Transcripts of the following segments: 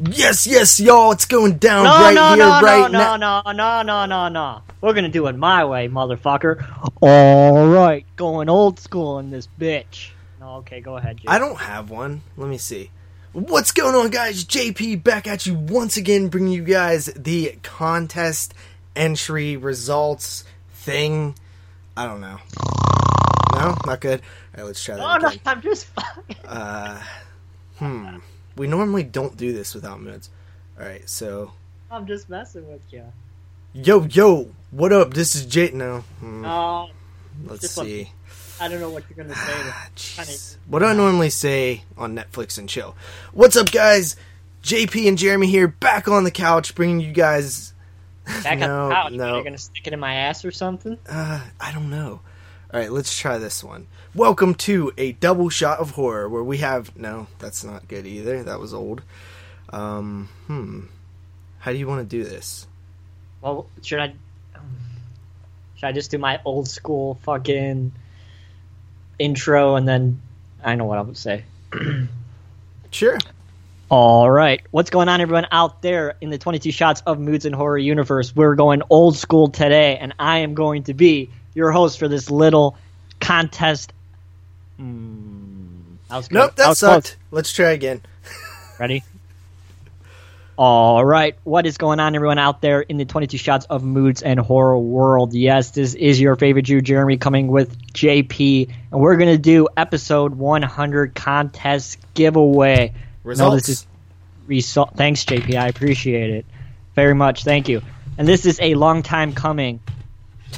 Yes, yes, y'all, it's going down No, right no, here, no, right no, now. no, no, no, no, no, no. We're gonna do it my way, motherfucker. All right, going old school in this bitch. No, okay, go ahead. Jake. I don't have one. Let me see. What's going on, guys? JP back at you once again, bringing you guys the contest entry results thing. I don't know. No, not good. All right, let's try that No, no, again. I'm just fucking. Uh, hmm. We normally don't do this without moods. All right, so I'm just messing with you. yo, yo, what up? This is Jay. No, hmm, Oh, let's see. I don't know what you're gonna say. Ah, to- jeez. What do I normally say on Netflix and chill? What's up, guys? JP and Jeremy here, back on the couch, bringing you guys. Back no, on the couch. no. You're gonna stick it in my ass or something? Uh, I don't know. All right, let's try this one. Welcome to a double shot of horror, where we have no, that's not good either. That was old. Um, hmm. How do you want to do this? Well, should I? Should I just do my old school fucking intro and then I know what I would say. Sure. All right, what's going on, everyone out there in the 22 shots of moods and horror universe? We're going old school today, and I am going to be your host for this little contest. Hmm, that was good. Nope, that was close. sucked. Let's try again. Ready? All right. What is going on, everyone out there in the 22 shots of moods and horror world? Yes, this is your favorite Jew, Jeremy, coming with JP, and we're going to do episode 100 contest giveaway. Results. No, this is result. Thanks, JP. I appreciate it very much. Thank you. And this is a long time coming.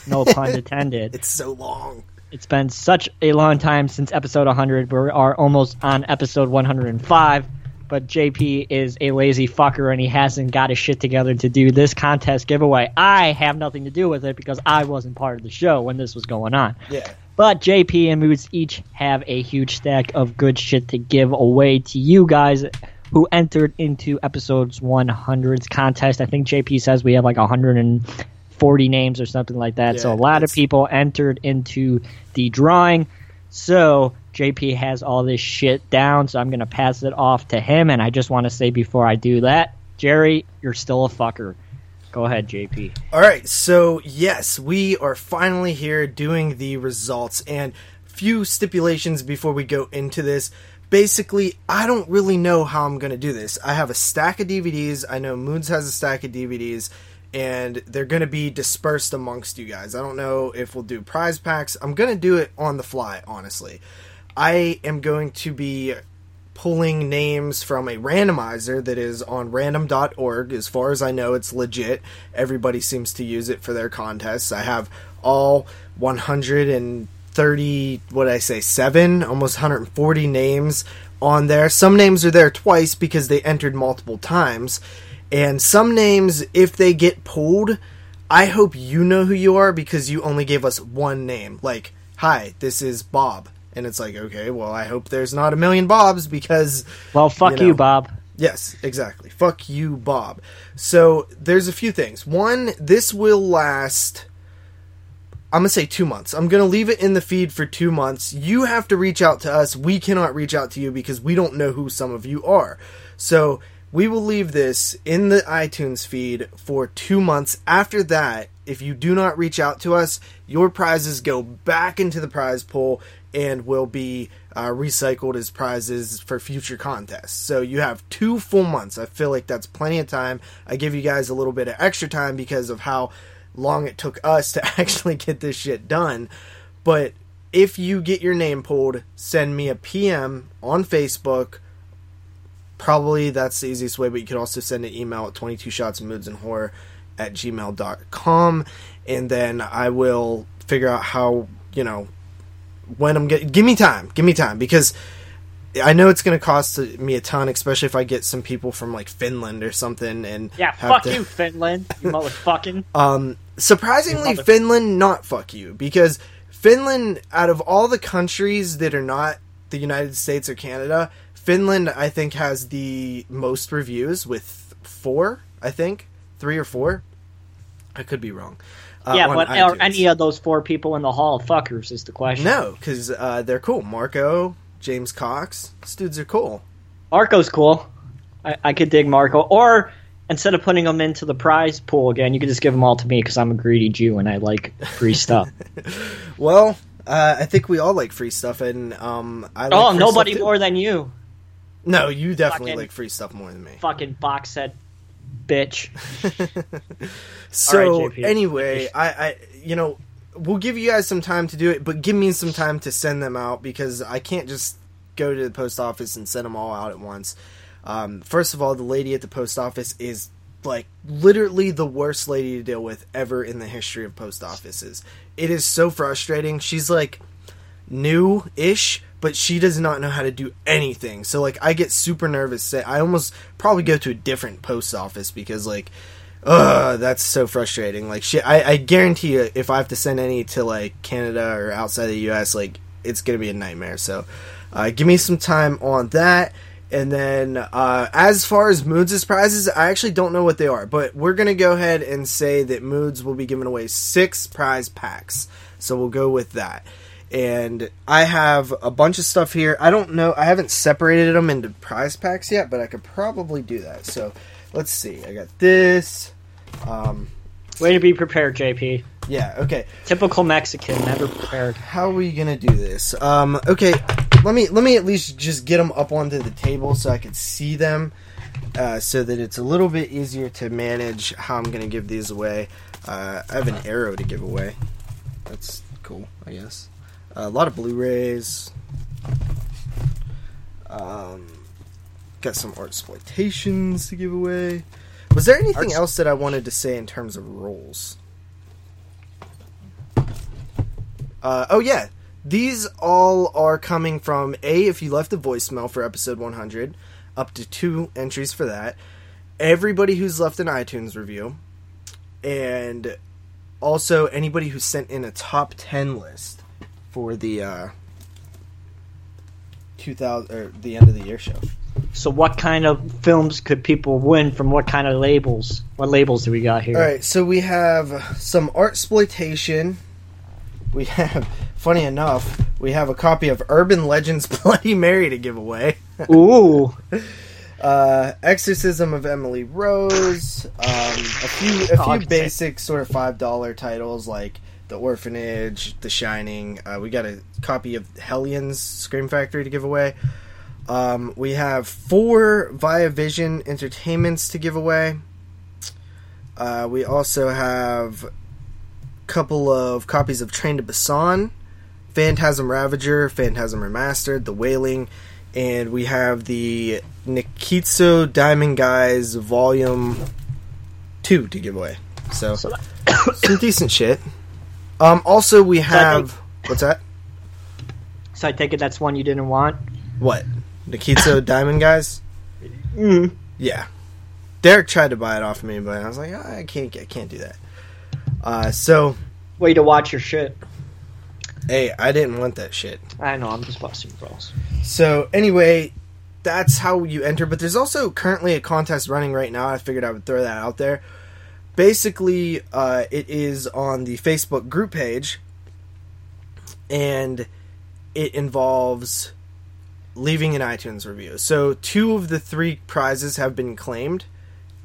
No pun intended. It's so long. It's been such a long time since episode 100. We are almost on episode 105. But JP is a lazy fucker and he hasn't got his shit together to do this contest giveaway. I have nothing to do with it because I wasn't part of the show when this was going on. Yeah. But JP and Moods each have a huge stack of good shit to give away to you guys who entered into episodes 100's contest. I think JP says we have like 140 names or something like that. so a lot of people entered into the drawing. So JP has all this shit down, so I'm going to pass it off to him. And I just want to say before I do that, Jerry, you're still a fucker. Go ahead, JP. All right, so yes, we are finally here doing the results and few stipulations before we go into this. Basically, I don't really know how I'm going to do this. I have a stack of DVDs. I know Moods has a stack of DVDs and they're going to be dispersed amongst you guys. I don't know if we'll do prize packs. I'm going to do it on the fly, honestly. I am going to be pulling names from a randomizer that is on random.org. As far as I know, it's legit. Everybody seems to use it for their contests. I have all 130, what I say, seven, almost 140 names on there. Some names are there twice because they entered multiple times. And some names, if they get pulled, I hope you know who you are because you only gave us one name. Like, hi, this is Bob. And it's like, okay, well, I hope there's not a million Bobs because. Well, fuck You you. Bob. Yes, exactly. Fuck you, Bob. So there's a few things. One, this will last. I'm gonna say two months. I'm gonna leave it in the feed for two months. You have to reach out to us. We cannot reach out to you because we don't know who some of you are. So we will leave this in the iTunes feed for two months. After that, if you do not reach out to us, your prizes go back into the prize pool and will be uh, recycled as prizes for future contests. So you have two full months. I feel like that's plenty of time. I give you guys a little bit of extra time because of how long it took us to actually get this shit done. But if you get your name pulled, send me a PM on Facebook. Probably that's the easiest way, but you could also send an email at 22 shots moods and horror at gmail.com and then I will figure out how, you know, when I'm getting. Give me time. Give me time because I know it's going to cost me a ton, especially if I get some people from like Finland or something. And Yeah, fuck to- you, Finland. You motherfucking. Um, surprisingly, Mother- Finland not fuck you because Finland, out of all the countries that are not the United States or Canada, Finland I think has the most reviews with four. I think three or four. I could be wrong. Uh, yeah, but are any of those four people in the Hall of Fuckers is the question. no, because uh, they're cool. Marco, James Cox, these dudes are cool. Marco's cool. I, I could dig Marco. Or instead of putting them into the prize pool again, you could just give them all to me because I'm a greedy Jew and I like free stuff. Well, uh, I think we all like free stuff, and um, I like oh, nobody more than you, No, you definitely Fucking- like free stuff more than me. fucking box set bitch. So right, anyway, I, I, you know, we'll give you guys some time to do it, but give me some time to send them out because I can't just go to the post office and send them all out at once. Um, first of all, the lady at the post office is like literally the worst lady to deal with ever in the history of post offices. It is so frustrating. She's like new-ish, but she does not know how to do anything. So like I get super nervous. Say I almost probably go to a different post office because like Ugh, that's so frustrating. Like shit, I, I guarantee you, if I have to send any to like Canada or outside the U.S., like it's gonna be a nightmare. So, uh, give me some time on that. And then, uh, as far as Moods' prizes, I actually don't know what they are, but we're gonna go ahead and say that Moods will be giving away six prize packs. So we'll go with that. And I have a bunch of stuff here. I don't know. I haven't separated them into prize packs yet, but I could probably do that. So let's see. I got this. Um, Way to be prepared, JP. yeah. Okay. Typical Mexican, never prepared. How are we gonna do this? Um, okay. Let me let me at least just get them up onto the table so I can see them, uh, so that it's a little bit easier to manage how I'm gonna give these away. Uh, I have an arrow to give away. That's cool, I guess. A lot of Blu-rays. Um, got some Artsploitations to give away. Was there anything Arts- else that I wanted to say in terms of roles? Uh, oh yeah, these all are coming from a. If you left a voicemail for episode 100, up to two entries for that. Everybody who's left an iTunes review, and also anybody who sent in a top 10 list for the uh, 2000 or the end of the year show. So, what kind of films could people win from what kind of labels? What labels do we got here? All right, so we have some Artsploitation. We have, funny enough, we have a copy of Urban Legends Bloody Mary to give away. Ooh, Uh, Exorcism of Emily Rose. Um, a few, a Oh, few basic sort of five dollar titles like The Orphanage, The Shining. Uh, we got a copy of Hellions Scream Factory to give away. Um, we have four Via Vision entertainments to give away. Uh, we also have a couple of copies of Train to Busan, Phantasm Ravager, Phantasm Remastered, The Wailing, and we have the Nikkatsu Diamond Guys Volume 2 to give away. So, So some decent shit. Um, also, we have. What's that? so I take it that's one you didn't want. What? Nikkatsu Diamond Guys? Mm. Yeah. Derek tried to buy it off me, but I was like, "Ah, I can't, I can't do that. Uh, so, Way to watch your shit. hey, I didn't want that shit. I know, I'm just busting balls. So anyway, that's how you enter. But there's also currently a contest running right now. I figured I would throw that out there. Basically, uh, it is on the Facebook group page, and it involves leaving an iTunes review. So two of the three prizes have been claimed,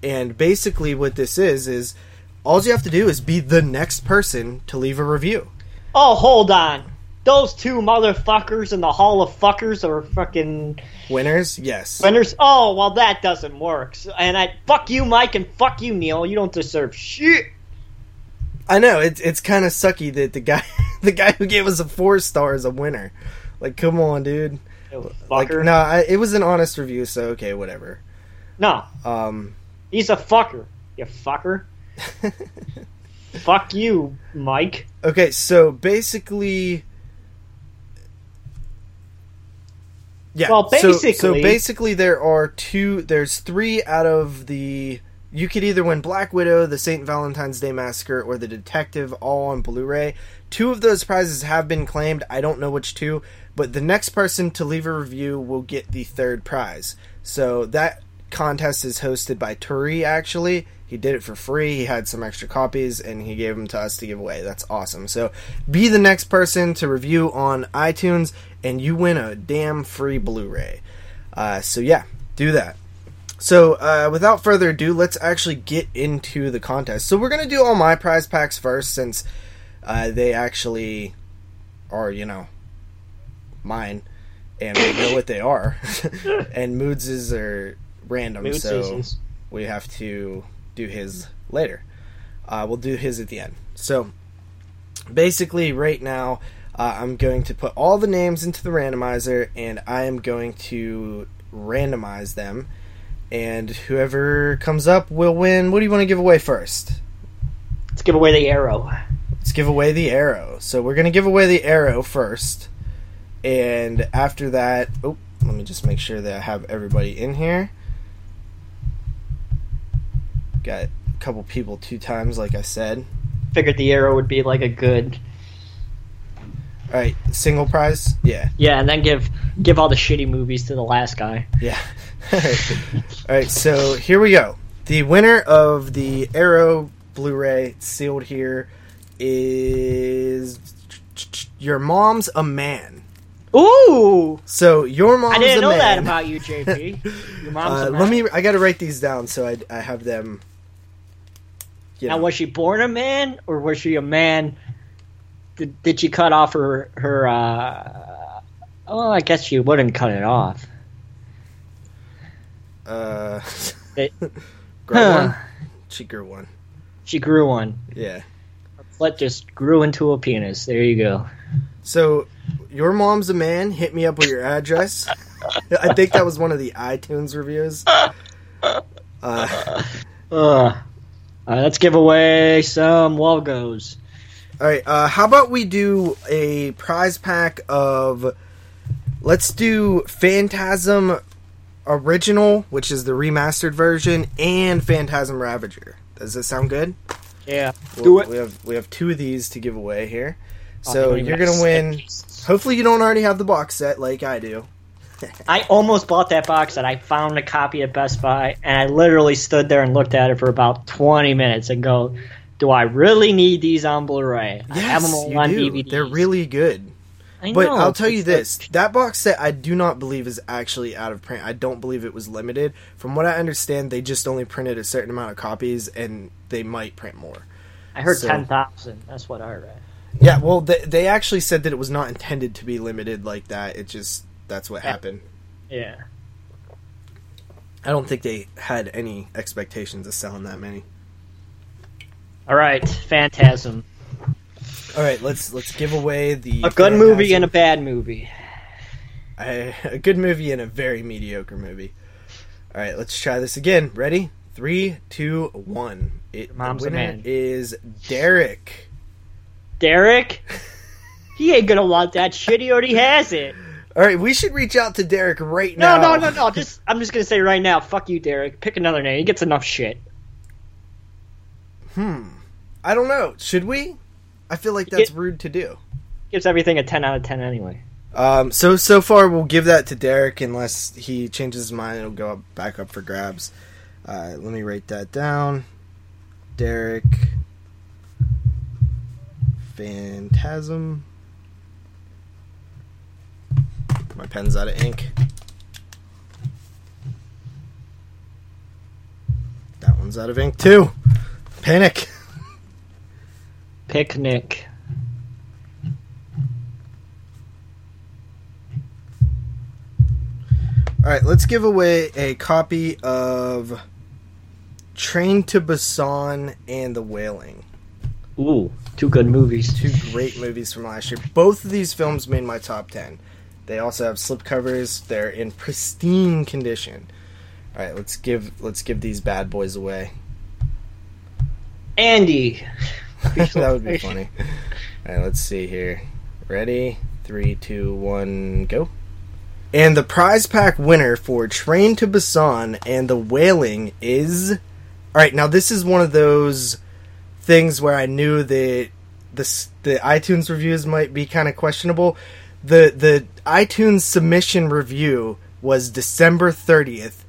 and basically what this is is all you have to do is be the next person to leave a review. Oh, hold on. Those two motherfuckers in the Hall of Fuckers are fucking Winners, yes. winners. Oh, well, that doesn't work. So- And I fuck you, Mike, and fuck you, Neil. You don't deserve shit. I know it's it's kind of sucky that the guy the guy who gave us a four star is a winner. Like, come on, dude. You Like, fucker. no, I, it was an honest review, so okay, whatever. no, Um, he's a fucker. You fucker. fuck you, Mike. okay, so basically, yeah. Well, so- so, basically- basically, there are two. There's three out of the. You could either win Black Widow, the Saint Valentine's Day Massacre, or the Detective, all on Blu-ray. Two of those prizes have been claimed. I don't know which two, but the next person to leave a review will get the third prize. So that contest is hosted by Turi. Actually, he did it for free. He had some extra copies, and he gave them to us to give away. That's awesome. So be the next person to review on iTunes, and you win a damn free Blu-ray. Uh, so yeah, do that. So, uh, without further ado, let's actually get into the contest. So, we're going to do all my prize packs first since uh, they actually are, you know, mine. And we know what they are. and Moods' are random, so is- we have to do his later. Uh, we'll do his at the end. So, basically, right now, uh, I'm going to put all the names into the randomizer, and I am going to randomize them. And whoever comes up will win. What do you want to give away first? Let's give away the arrow. Let's give away the arrow. So we're going to give away the arrow first. And after that, oh, let me just make sure that I have everybody in here. Got a couple people two times, like I said. Figured the arrow would be like a good. All right, single prize. Yeah, Yeah, and then give give all the shitty movies to the last guy. yeah. All right. So here we go. The winner of the Arrow Blu-ray sealed here is your mom's a man. Ooh! So your mom's I didn't know man. that about you, JP. Your mom's Uh, a man. let me. I got to write these down so I, I have them. You Now, was she born a man, or was she a man? Did, did she cut off her her? uh Oh, I guess she wouldn't cut it off. Uh, It- grow Huh. one. She grew one. She grew one. Yeah. Slut just grew into a penis. There you go. So, your mom's a man. Hit me up with your address. I think that was one of the iTunes reviews. Uh, Uh, let's give away some logos. All right. Uh, how about we do a prize pack of? Let's do Phantasm Original, which is the remastered version, and Phantasm Ravager. Does this sound good? Yeah, We'll- do it. We have we have two of these to give away here. Oh, So you don't even you're gonna win. Hopefully, you don't already have the box set like I do. I almost bought that box that I found a copy at Best Buy, and I literally stood there and looked at it for about 20 minutes and go, "Do I really need these on Blu-ray? I have them all on do. DVD. They're really good. I know, But I'll tell you this: that box set, I do not believe is actually out of print. I don't believe it was limited. From what I understand, they just only printed a certain amount of copies, and they might print more. I heard so- 10,000. That's what I read. Yeah, well, they, they actually said that it was not intended to be limited like that. It just that's what Yeah. happened. Yeah. I don't think they had any expectations of selling that many. All right, Phantasm. All right, let's let's give away the A good movie and a bad movie. a, a good movie and a very mediocre movie. All right, let's try this again. Ready? Three, two, one. It, the Mom's a winner man. is Derek. Derek? He ain't gonna want that shit. He already has it. All right, we should reach out to Derek right No, now. No, no, no, no. Just I'm just gonna say right now, fuck you, Derek. Pick another name. He gets enough shit. Hmm. I don't know. Should we? I feel like that's rude to do. Gives everything a 10 out of 10 anyway. Um, so so far we'll give that to Derek unless he changes his mind. It'll go up, back up for grabs. Uh, let me write that down. Derek, Phantasm. My pen's out of ink. That one's out of ink too. Panic. Picnic. All right, let's give away a copy of Train to Busan and The Wailing. Ooh, two good movies. Two great movies from last year. Both of these films made my top 10. They also have slipcovers. They're in pristine condition. All right, let's give let's give these bad boys away. Andy. that would be funny. All right, let's see here. Ready? Three, two, one, go. And the prize pack winner for Train to Busan and The Wailing is. All right, now this is one of those things where I knew that the the iTunes reviews might be kind of questionable. The the iTunes submission review was December thirtieth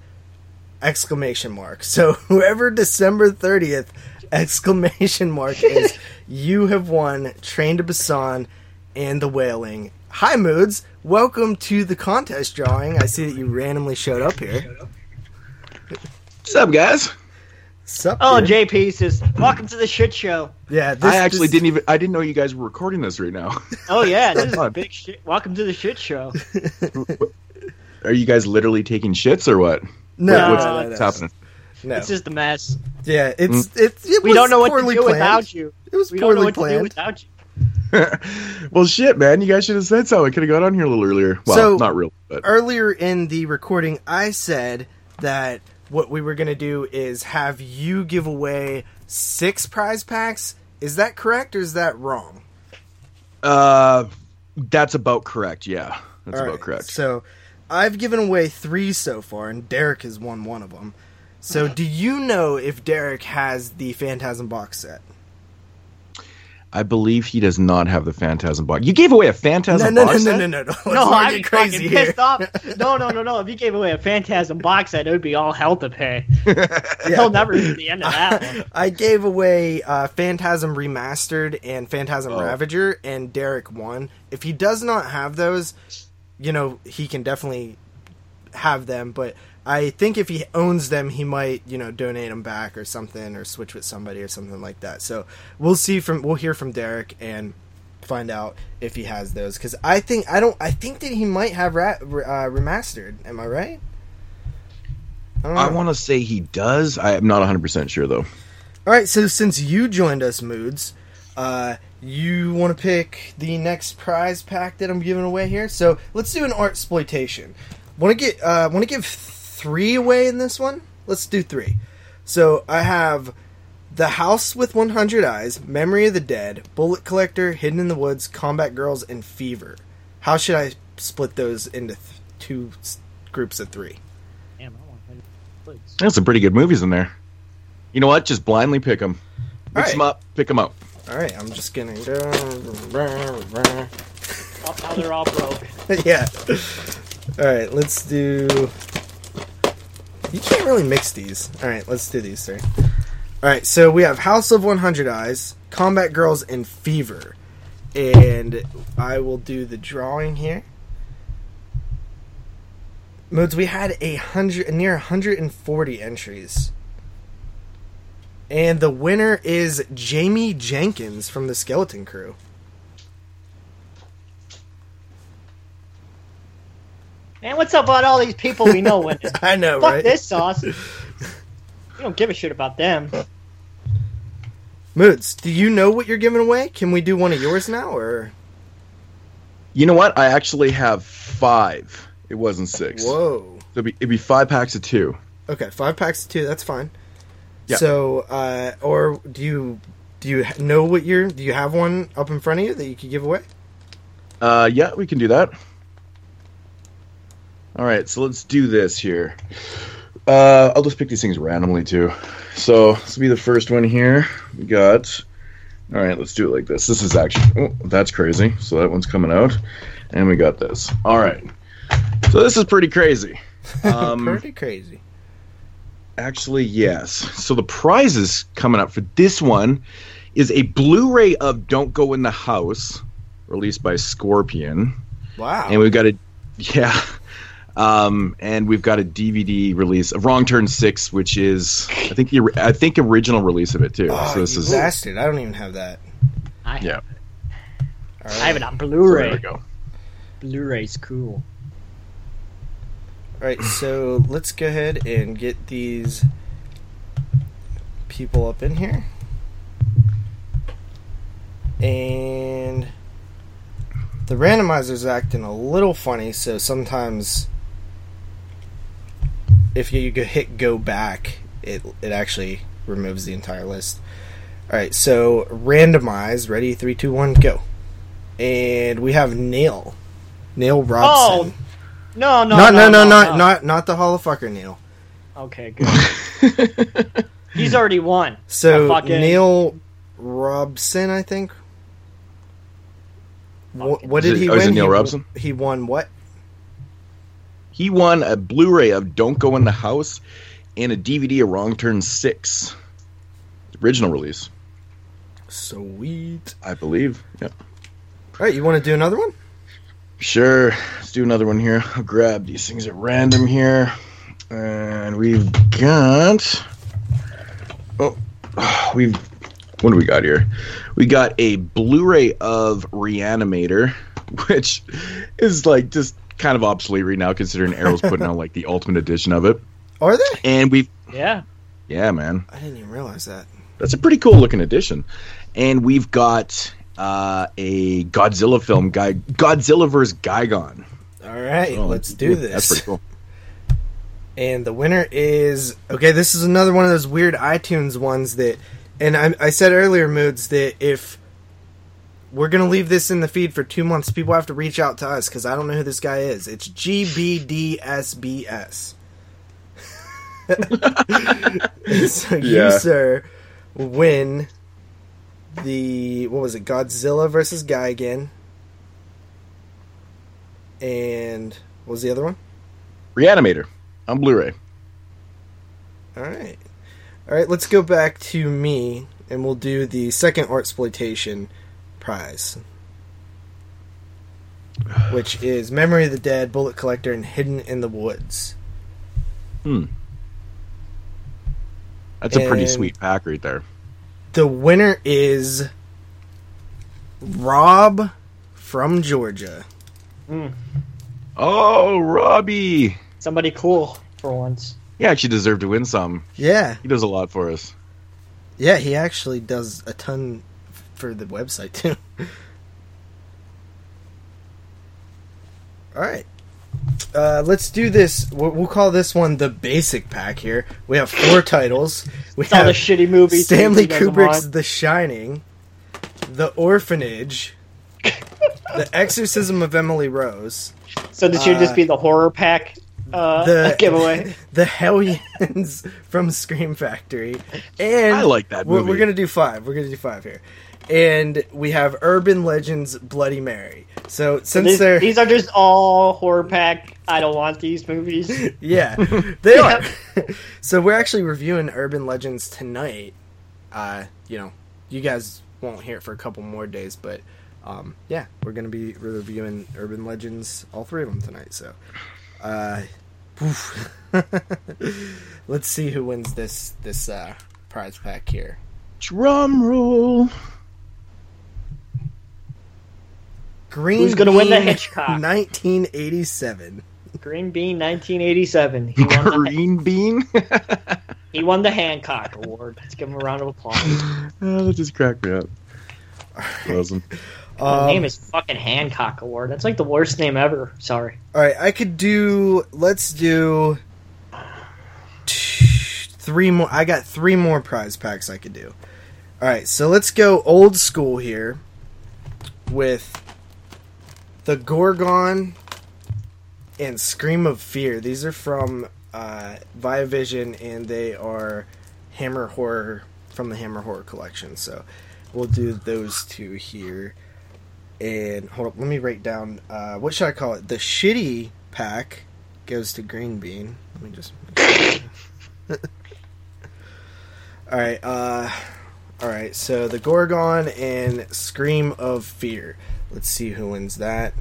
exclamation mark. So whoever December 30th exclamation mark is, you have won Train to Busan and The Wailing. Hi Moods, welcome to the contest drawing. I see that you randomly showed up here. What's up, guys? Sup, Oh, dude? JP says, "Welcome to the shit show." Yeah, this, I actually this- didn't even. I didn't know you guys were recording this right now. Oh yeah, this is a big shit. Welcome to the shit show. Are you guys literally taking shits or what? No, what's, no, no, no, what's no. happening? No. It's just a mess. Yeah, it's it's it We was don't know what to do planned. without you. It was We don't know poorly what to do planned. without you. well, shit, man. You guys should have said so. I could have got on here a little earlier. Well, So- not real, but Earlier in the recording, I said that what we were going to do is have you give away six prize packs. Is that correct or is that wrong? uh, that's about correct. Yeah, that's All about right, correct. So I've given away three so far, and Derek has won one of them. So do you know if Derek has the Phantasm box set? I believe he does not have the Phantasm box. You gave away a Phantasm no, no, box no, set? no, no, no. Let's No, I'm crazy fucking here. pissed off. No, no, no, no. If you gave away a Phantasm box set, it would be all hell to pay. Yeah. He'll never see the end of that one. I gave away uh, Phantasm Remastered and Phantasm Oh. Ravager, and Derek won. If he does not have those, you know, he can definitely have them, but I think if he owns them, he might, you know, donate them back or something, or switch with somebody or something like that. So we'll see from we'll hear from Derek and find out if he has those because I think I don't I think that he might have ra- uh, remastered. Am I right? I, I want to say he does. I am not 100% sure, though. All right, so since you joined us, Moods, uh, you want to pick the next prize pack that I'm giving away here. So let's do an Artsploitation. Want to get uh, want to give three away in this one? Let's do three. So I have the House with 100 Eyes, Memory of the Dead, Bullet Collector, Hidden in the Woods, Combat Girls, and Fever. How should I split those into th- two s- groups of three? Damn, I want to please. There's some pretty good movies in there. You know what? Just blindly pick them. Mix Alright. them up. Pick them up. All right, I'm just gonna. Oh, now they're all broke. yeah. All right, let's do. You can't really mix these. All right, let's do these three. All right, so we have House of 100 Eyes, Combat Girls, and Fever. And I will do the drawing here. Moods, we had a hundred, near 140 entries. And the winner is Jamie Jenkins from the Skeleton Crew. Man, what's up about all these people we know winning? I know, Fuck right? this sauce. We don't give a shit about them. Moods, do you know what you're giving away? Can we do one of yours now, or You know what? I actually have five. It wasn't six. whoa? So it'd, be, it'd be five packs of two. Okay, five packs of two. That's fine. Yeah. So, uh, or do you do you know what you're? Do you have one up in front of you that you could give away? Uh, yeah, we can do that. All right, so let's do this here. Uh, I'll just pick these things randomly too. So this will be the first one here. We got. All right, let's do it like this. This is actually. Oh, that's crazy. So that one's coming out, and we got this. All right. So this is pretty crazy. Um, Pretty crazy. Actually, yes. So the prizes coming up for this one is a Blu-ray of "Don't Go in the House," released by Scorpion, Wow. and we've got a yeah, um, and we've got a DVD release of "Wrong Turn 6, which is I think the I think original release of it too. oh, so this you is bastard! I don't even have that. I, yeah. All right. I have it on Blu-ray. there we go. Blu-ray's cool. All right, so let's go ahead and get these people up in here. And the randomizer's acting a little funny, so sometimes if you go- hit go back, it it actually removes the entire list. All right, so randomize. Ready? Three, two, one, go. And we have Neil, Neil oh! Robson. Oh. No, no, not, no, no, no, not, not, not the Hall of Fucker Neil. Okay, good. He's already won. So A fucking- Neil Robson, I think. What, what Is did it- he oh, is win? it Neil he, Robson? He won what? He won a Blu-ray of "Don't Go in the House" and a DVD of "Wrong Turn 6, original release, Sweet. I believe. Yep. All right, you want to do another one? Sure. Let's do another one here. I'll grab these things at random here. And we've got. Oh, we've. What do we got here? We got a Blu-ray of Reanimator, which is like just kind of obsolete right now, considering Arrow's putting out like the ultimate edition of it. Are they? And we've, Yeah. yeah, man, I didn't even realize that. that's a pretty cool looking edition. And we've got uh, a Godzilla film, guy Godzilla vs. Gigan. All right, Oh, let's do this. That's pretty cool. And the winner is okay. This is another one of those weird iTunes ones that, and I, I said earlier, moods that if we're gonna leave this in the feed for two months, people have to reach out to us because I don't know who this guy is. It's GBDSBS. so you, sir, win the what was it? Godzilla versus Guy again, and what was the other one? Reanimator on Blu-ray. All right. All right, let's go back to me and we'll do the second Artsploitation prize. Which is Memory of the Dead, Bullet Collector, and Hidden in the Woods. Hmm. That's a pretty sweet pack right there. The winner is Rob from Georgia. Oh, Robbie. Somebody cool for once. He actually deserved to win some. Yeah. He does a lot for us. Yeah, he actually does a ton for the website too. All right. Uh, let's do this. We'll, we'll call this one the basic pack here. We have four titles. We It's all the shitty movies. Stanley Kubrick's. The Shining, The Orphanage, The Exorcism of Emily Rose, So this should uh, just be the horror pack uh, the giveaway. The Hellions from Scream Factory, and I like that We're, movie. we're gonna do five. We're gonna do five here, and we have Urban Legends Bloody Mary. So since These, they're these are just all horror pack. I don't want these movies. yeah, they are. so we're actually reviewing Urban Legends tonight. Uh, you know, you guys won't hear it for a couple more days, but um, yeah, we're gonna be reviewing Urban Legends, all three of them tonight. So, uh, let's see who wins this this uh, prize pack here. Drum roll. Green Who's gonna win the Hitchcock? 1987. Green Bean, 1987. He won, the, Green bean. he won the Hancock Award. Let's give him a round of applause. oh, that just cracked me up. Awesome. the Um, name is fucking Hancock Award. That's like the worst name ever. Sorry. All right, I could do. Let's do three more. I got three more prize packs I could do. All right, so let's go old school here with the Gorgon and Scream of Fear. These are from uh, Viavision, and they are Hammer Horror from the Hammer Horror collection. So we'll do those two here. And hold up, let me write down. Uh, what should I call it? The shitty pack goes to Green Bean. Let me just. all right. Uh, all right. So the Gorgon and Scream of Fear. Let's see who wins that.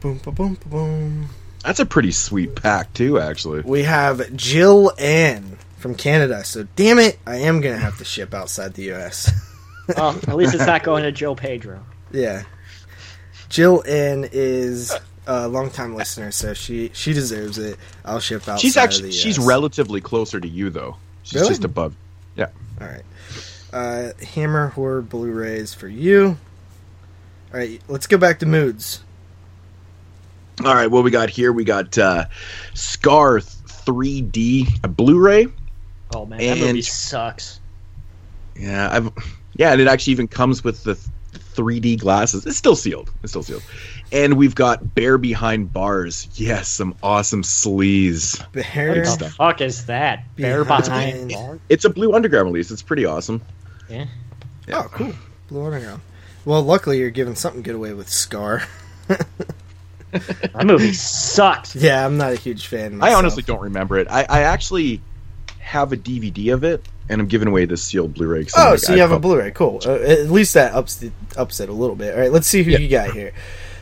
Boom, boom, boom, boom, boom. That's a pretty sweet pack too, actually. We have Jill Ann from Canada. So damn it, I am gonna have to ship outside the U.S. Well, at least it's not going to Joe Pedro. Yeah. Jill N is a longtime listener, so she she deserves it. I'll ship out. She's actually the she's relatively closer to you though. She's Really? just above. Yeah. All right. Uh, Hammer Horror Blu-rays for you. All right, let's go back to moods. All right, what we got here? We got uh, Scar 3D a Blu-ray. Oh man, that movie sucks. Yeah, I've yeah, and it actually even comes with the 3D glasses. It's still sealed. It's still sealed. And we've got Bare Behind Bars. Yes, some awesome sleaze. Bear. What the fuck is that? Bear Behind- behind bar? It's a Blue Underground release. It's pretty awesome. Yeah. Oh, cool. Blue Underground. Well, luckily you're giving something good away with Scar. That movie sucks. yeah, I'm not a huge fan. I honestly don't remember it. I, I actually have a DVD of it, and I'm giving away this sealed Blu-ray. Oh, like, so I you have a Blu-ray. Cool. Uh, at least that ups the, ups it a little bit. All right, let's see who Yeah. you got here.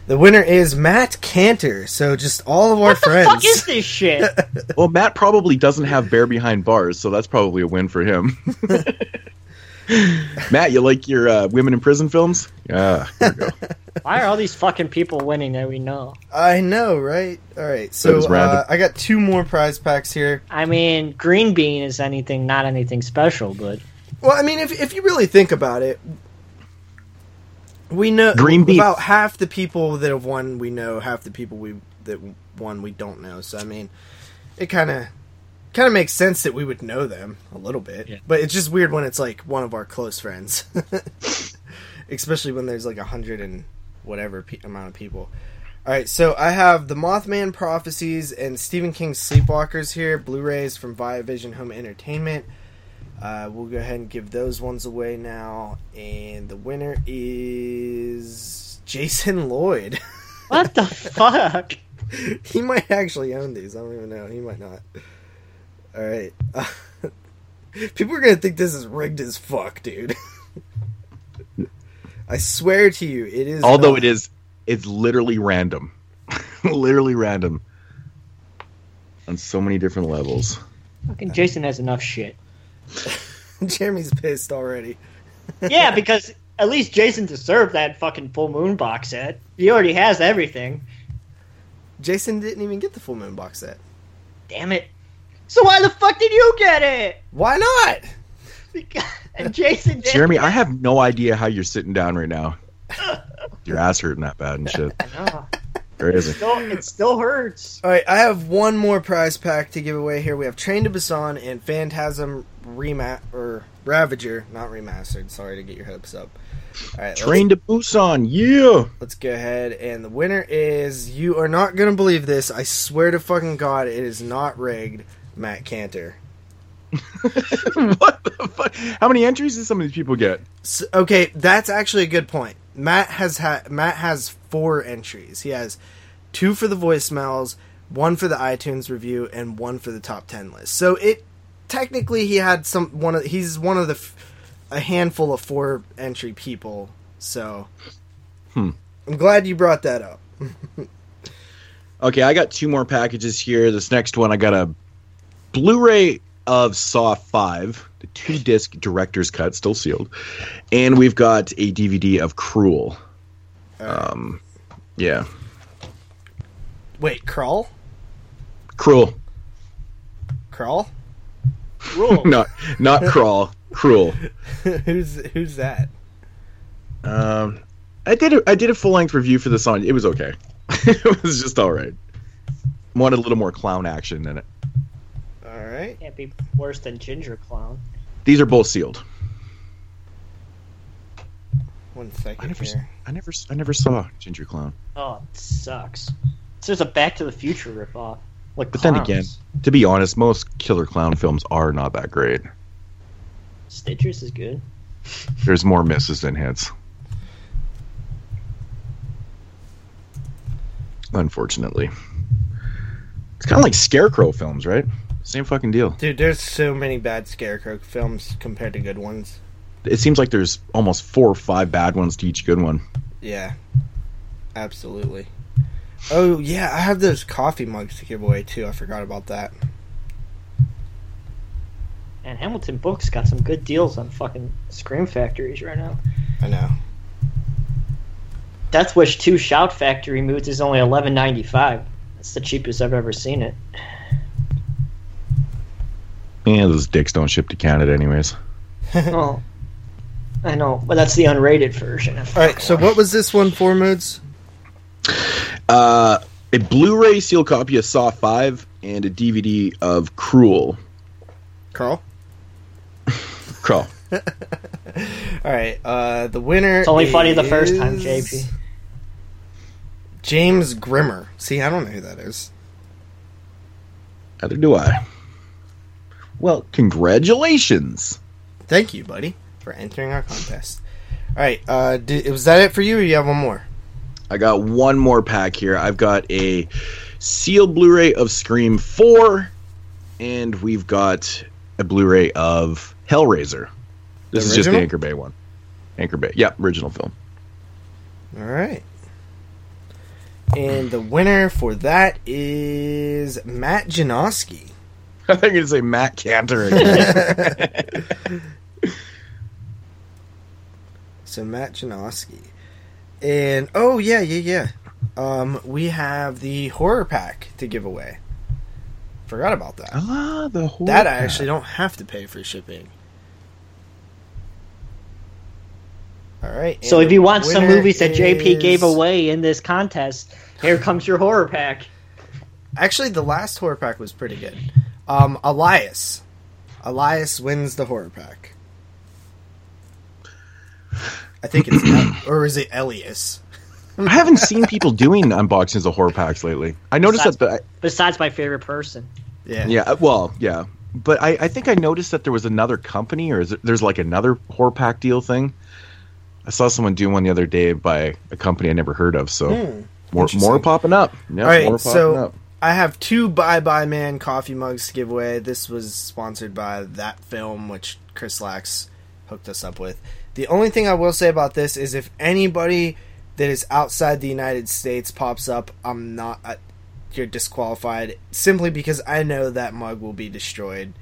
The winner is Matt Cantor. So just all of our friends. What the fuck is this shit? Well, Matt probably doesn't have Bare Behind Bars, so that's probably a win for him. Matt, you like your uh, women in prison films? Yeah, here. Why are all these fucking people winning that we know? I know, right? All right. So That is random. uh, I got two more prize packs here. I mean, green bean is anything, not anything special, but Well, I mean, if if you really think about it, we know Green bean. about half the people that have won. We know half the people we that won. We don't know. So I mean, it kind of kind of makes sense that we would know them a little bit. Yeah. But it's just weird when it's like one of our close friends, especially when there's like a hundred and whatever pe- amount of people. All right, so I have the Mothman Prophecies and Stephen King's Sleepwalkers here, Blu-rays from Viavision Home Entertainment. Uh, we'll go ahead and give those ones away now, and the winner is Jason Lloyd. what the fuck? he might actually own these. I don't even know. He might not. All right. people are gonna think this is rigged as fuck, dude. I swear to you, it is. Although not. it is, it's literally random, literally random on so many different levels. Fucking Jason has enough shit. Jeremy's pissed already. Yeah, because at least Jason deserved that fucking full moon box set. He already has everything. Jason didn't even get the full moon box set. Damn it. So why the fuck did you get it? Why not? Because, and Jason did. Jeremy, I have no idea how you're sitting down right now. Your ass hurting that bad and shit. No, Crazy. still, it still hurts. All right, I have one more prize pack to give away here. We have Train to Busan and Phantasm Remat or Ravager, not remastered. Sorry to get your hopes up. All right, Train to Busan, yeah. Let's go ahead, and the winner is. You are not gonna believe this. I swear to fucking god, it is not rigged. Matt Cantor. what the fuck? How many entries did some of these people get? So, okay, that's actually a good point. Matt has had Matt has four entries. He has two for the voicemails, one for the iTunes review, and one for the top ten list. So it technically he had some one of he's one of the f- a handful of four entry people. So Hmm. I'm glad you brought that up. Okay, I got two more packages here. This next one, I got a Blu-ray of Saw Five, the two-disc director's cut, still sealed, and we've got a DVD of Cruel. Um, yeah, Wait, crawl, Cruel, crawl. Rule. not not Crawl, Cruel. who's who's that? Um, I did a, I did a full length review for this on. It was okay. it was just all right. Wanted a little more clown action in it. All right. Can't be worse than Ginger Clown. These are both sealed. One I never, here. I never, I never saw Ginger Clown. Oh, it sucks. It's just a Back to the Future ripoff. Like But then again, to be honest, most killer clown films are not that great. Stitches is good. There's more misses than hits. Unfortunately. It's kind of like Scarecrow films, right? Same fucking deal. Dude, there's so many bad Scarecrow films compared to good ones. It seems like there's almost four or five bad ones to each good one. Yeah. Absolutely. Oh, yeah, I have those coffee mugs to give away too. I forgot about that. And Hamilton Books got some good deals on fucking Scream Factories right now. I know. Death Wish 2 Shout Factory moods is only eleven ninety five. That's the cheapest I've ever seen it. Yeah, those dicks don't ship to Canada anyways. oh, I know, but that's the unrated version. All right, so what was this one for, Moods? Uh, a Blu-ray sealed copy of Saw 5 and a DVD of Cruel. Carl? Carl. All right, uh, the winner. It's only funny the first time, is JP. James Grimmer. See, I don't know who that is. Neither do I. Well, congratulations. Thank you, buddy, for entering our contest. All right, uh, did, was that it for you, or you have one more? I got one more pack here. I've got a sealed Blu-ray of Scream 4, and we've got a Blu-ray of Hellraiser. This The is just the? Anchor Bay one. Anchor Bay. Yeah, original film. All right. And the winner for that is Matt Janoski. I think you'd say Matt Cantor again. So Matt Janoski. And oh yeah, yeah, yeah. Um, we have the horror pack to give away. Forgot about that. ah, the whole that I actually don't have to pay for shipping. All right. So if you the want some movies that JP gave away in this contest, here comes your horror pack. Actually, the last horror pack was pretty good. Um, Elias. Elias wins the horror pack. I think it's El- or is it Elias? I haven't seen people doing unboxings of horror packs lately. I noticed Besides, that. The, besides my favorite person. Yeah. yeah, uh, well, yeah, but I, I think I noticed that there was another company, or is it, there's like another horror pack deal thing. I saw someone do one the other day by a company I never heard of. So Hmm, more more popping up. Yeah, All right, more popping so up. I have two Bye Bye Man coffee mugs to give away. This was sponsored by that film, which Chris Lax hooked us up with. The only thing I will say about this is if anybody that is outside the United States pops up, I'm not. Uh, you're disqualified simply because I know that mug will be destroyed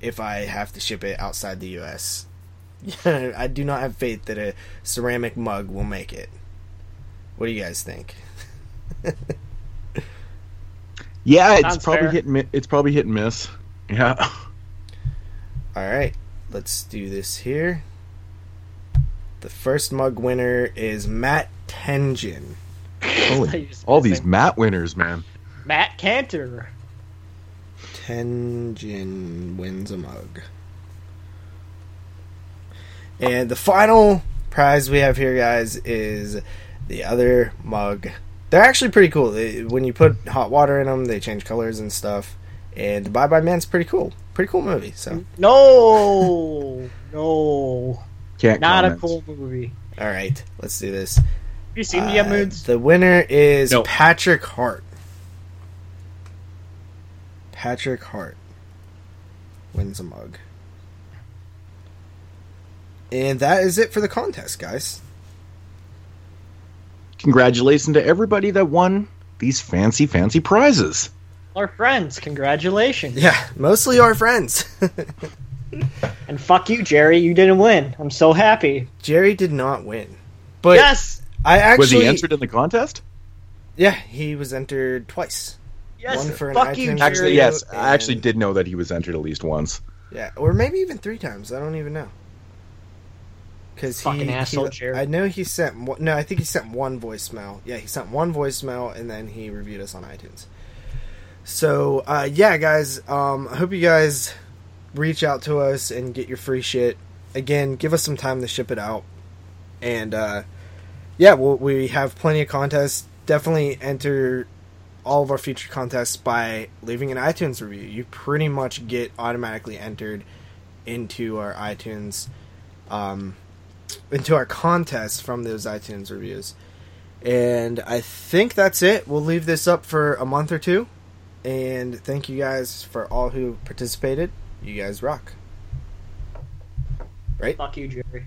if I have to ship it outside the U.S. I do not have faith that a ceramic mug will make it. What do you guys think? Yeah, it's probably fair. hit. and It's probably hit and miss. Yeah. All right, let's do this here. The first mug winner is Matt Tenjin. Holy, all these Matt winners, man. Matt Cantor. Tenjin wins a mug. And the final prize we have here, guys, is the other mug. They're actually pretty cool. They, when you put hot water in them, they change colors and stuff. And the Bye Bye Man's pretty cool. Pretty cool movie. So, No, no, Can't. not comment. a cool movie. all right, let's do this. Have you seen the Uh, moods? The winner is No. Patrick Hart. Patrick Hart wins a mug. And that is it for the contest, guys. Congratulations to everybody that won these fancy, fancy prizes. Our friends, congratulations. Yeah, mostly our friends. And fuck you, Jerry. You didn't win. I'm so happy. Jerry did not win. But yes, I actually Was he entered in the contest? Yeah, he was entered twice. yes. One for an fuck you, Jerry. Actually, yes. and- I actually did know that he was entered at least once. Yeah, or maybe even three times. I don't even know. Because he, Fucking asshole, he-. I know he sent. No, I think he sent one voicemail. Yeah, he sent one voicemail, and then he reviewed us on iTunes. So, uh, yeah, guys. Um, I hope you guys reach out to us and get your free shit. Again, give us some time to ship it out, and uh, yeah, we'll, we have plenty of contests. Definitely enter all of our future contests by leaving an iTunes review. You pretty much get automatically entered into our iTunes, um, into our contests from those iTunes reviews. And I think that's it. We'll leave this up for a month or two. And thank you guys for all who participated. You guys rock. Right? Fuck you, Jerry.